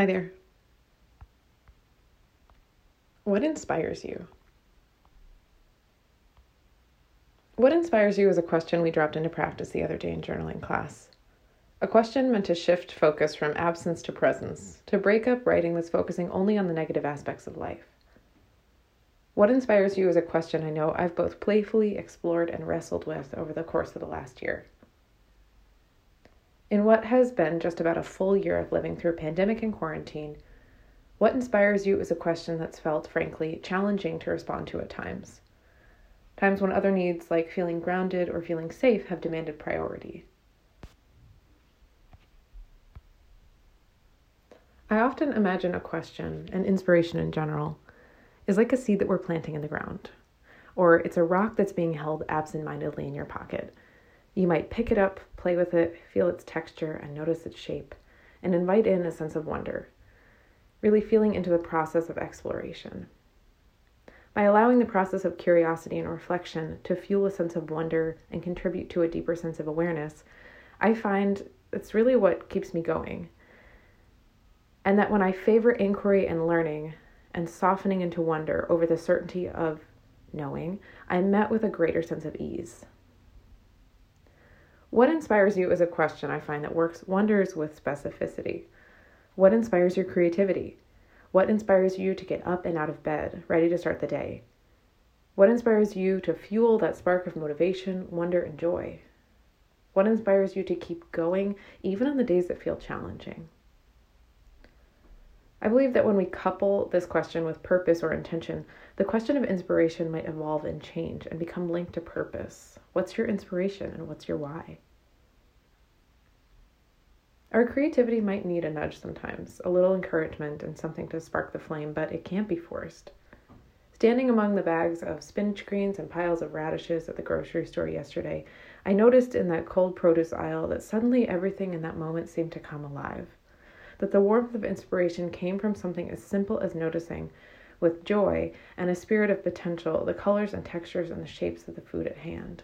Hi there. What inspires you? What inspires you is a question we dropped into practice the other day in journaling class. A question meant to shift focus from absence to presence, to break up writing that's focusing only on the negative aspects of life. What inspires you is a question I know I've both playfully explored and wrestled with over the course of the last year. In what has been just about a full year of living through pandemic and quarantine, what inspires you is a question that's felt, frankly, challenging to respond to at times. Times when other needs, like feeling grounded or feeling safe, have demanded priority. I often imagine a question, and inspiration in general, is like a seed that we're planting in the ground, or it's a rock that's being held absentmindedly in your pocket you might pick it up, play with it, feel its texture, and notice its shape, and invite in a sense of wonder, really feeling into the process of exploration. By allowing the process of curiosity and reflection to fuel a sense of wonder and contribute to a deeper sense of awareness, I find it's really what keeps me going. And that when I favor inquiry and learning and softening into wonder over the certainty of knowing, I'm met with a greater sense of ease. What inspires you is a question I find that works wonders with specificity. What inspires your creativity? What inspires you to get up and out of bed, ready to start the day? What inspires you to fuel that spark of motivation, wonder, and joy? What inspires you to keep going even on the days that feel challenging? I believe that when we couple this question with purpose or intention, the question of inspiration might evolve and change and become linked to purpose. What's your inspiration and what's your why? Our creativity might need a nudge sometimes, a little encouragement and something to spark the flame, but it can't be forced. Standing among the bags of spinach greens and piles of radishes at the grocery store yesterday, I noticed in that cold produce aisle that suddenly everything in that moment seemed to come alive that the warmth of inspiration came from something as simple as noticing, with joy and a spirit of potential, the colors and textures and the shapes of the food at hand.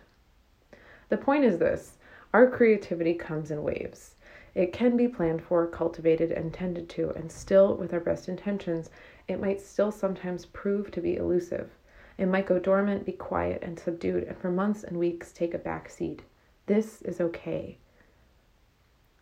The point is this our creativity comes in waves. It can be planned for, cultivated, and tended to, and still, with our best intentions, it might still sometimes prove to be elusive. It might go dormant, be quiet and subdued, and for months and weeks take a back seat. This is okay.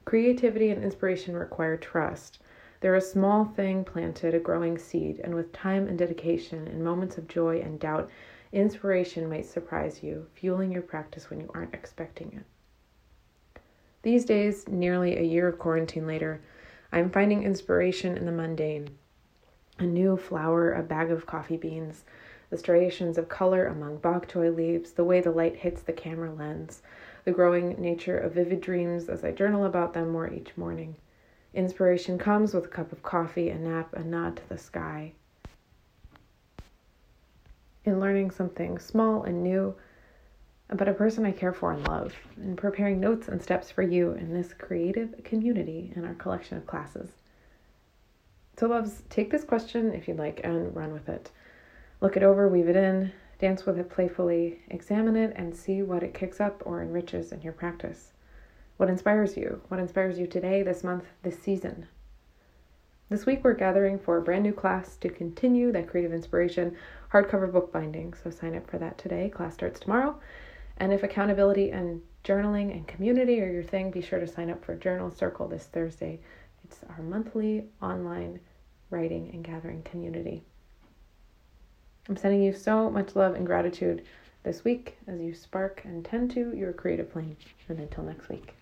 Creativity and inspiration require trust. They're a small thing planted, a growing seed, and with time and dedication, in moments of joy and doubt, inspiration might surprise you, fueling your practice when you aren't expecting it. These days, nearly a year of quarantine later, I'm finding inspiration in the mundane. A new flower, a bag of coffee beans, the striations of color among bok choy leaves, the way the light hits the camera lens, the growing nature of vivid dreams as I journal about them more each morning. Inspiration comes with a cup of coffee, a nap, a nod to the sky. In learning something small and new about a person I care for and love, and preparing notes and steps for you in this creative community in our collection of classes. So, loves, take this question if you'd like and run with it. Look it over, weave it in, Dance with it playfully, examine it, and see what it kicks up or enriches in your practice. What inspires you? What inspires you today, this month, this season? This week, we're gathering for a brand new class to continue that creative inspiration hardcover bookbinding. So sign up for that today. Class starts tomorrow. And if accountability and journaling and community are your thing, be sure to sign up for Journal Circle this Thursday. It's our monthly online writing and gathering community. I'm sending you so much love and gratitude this week as you spark and tend to your creative flame. And until next week.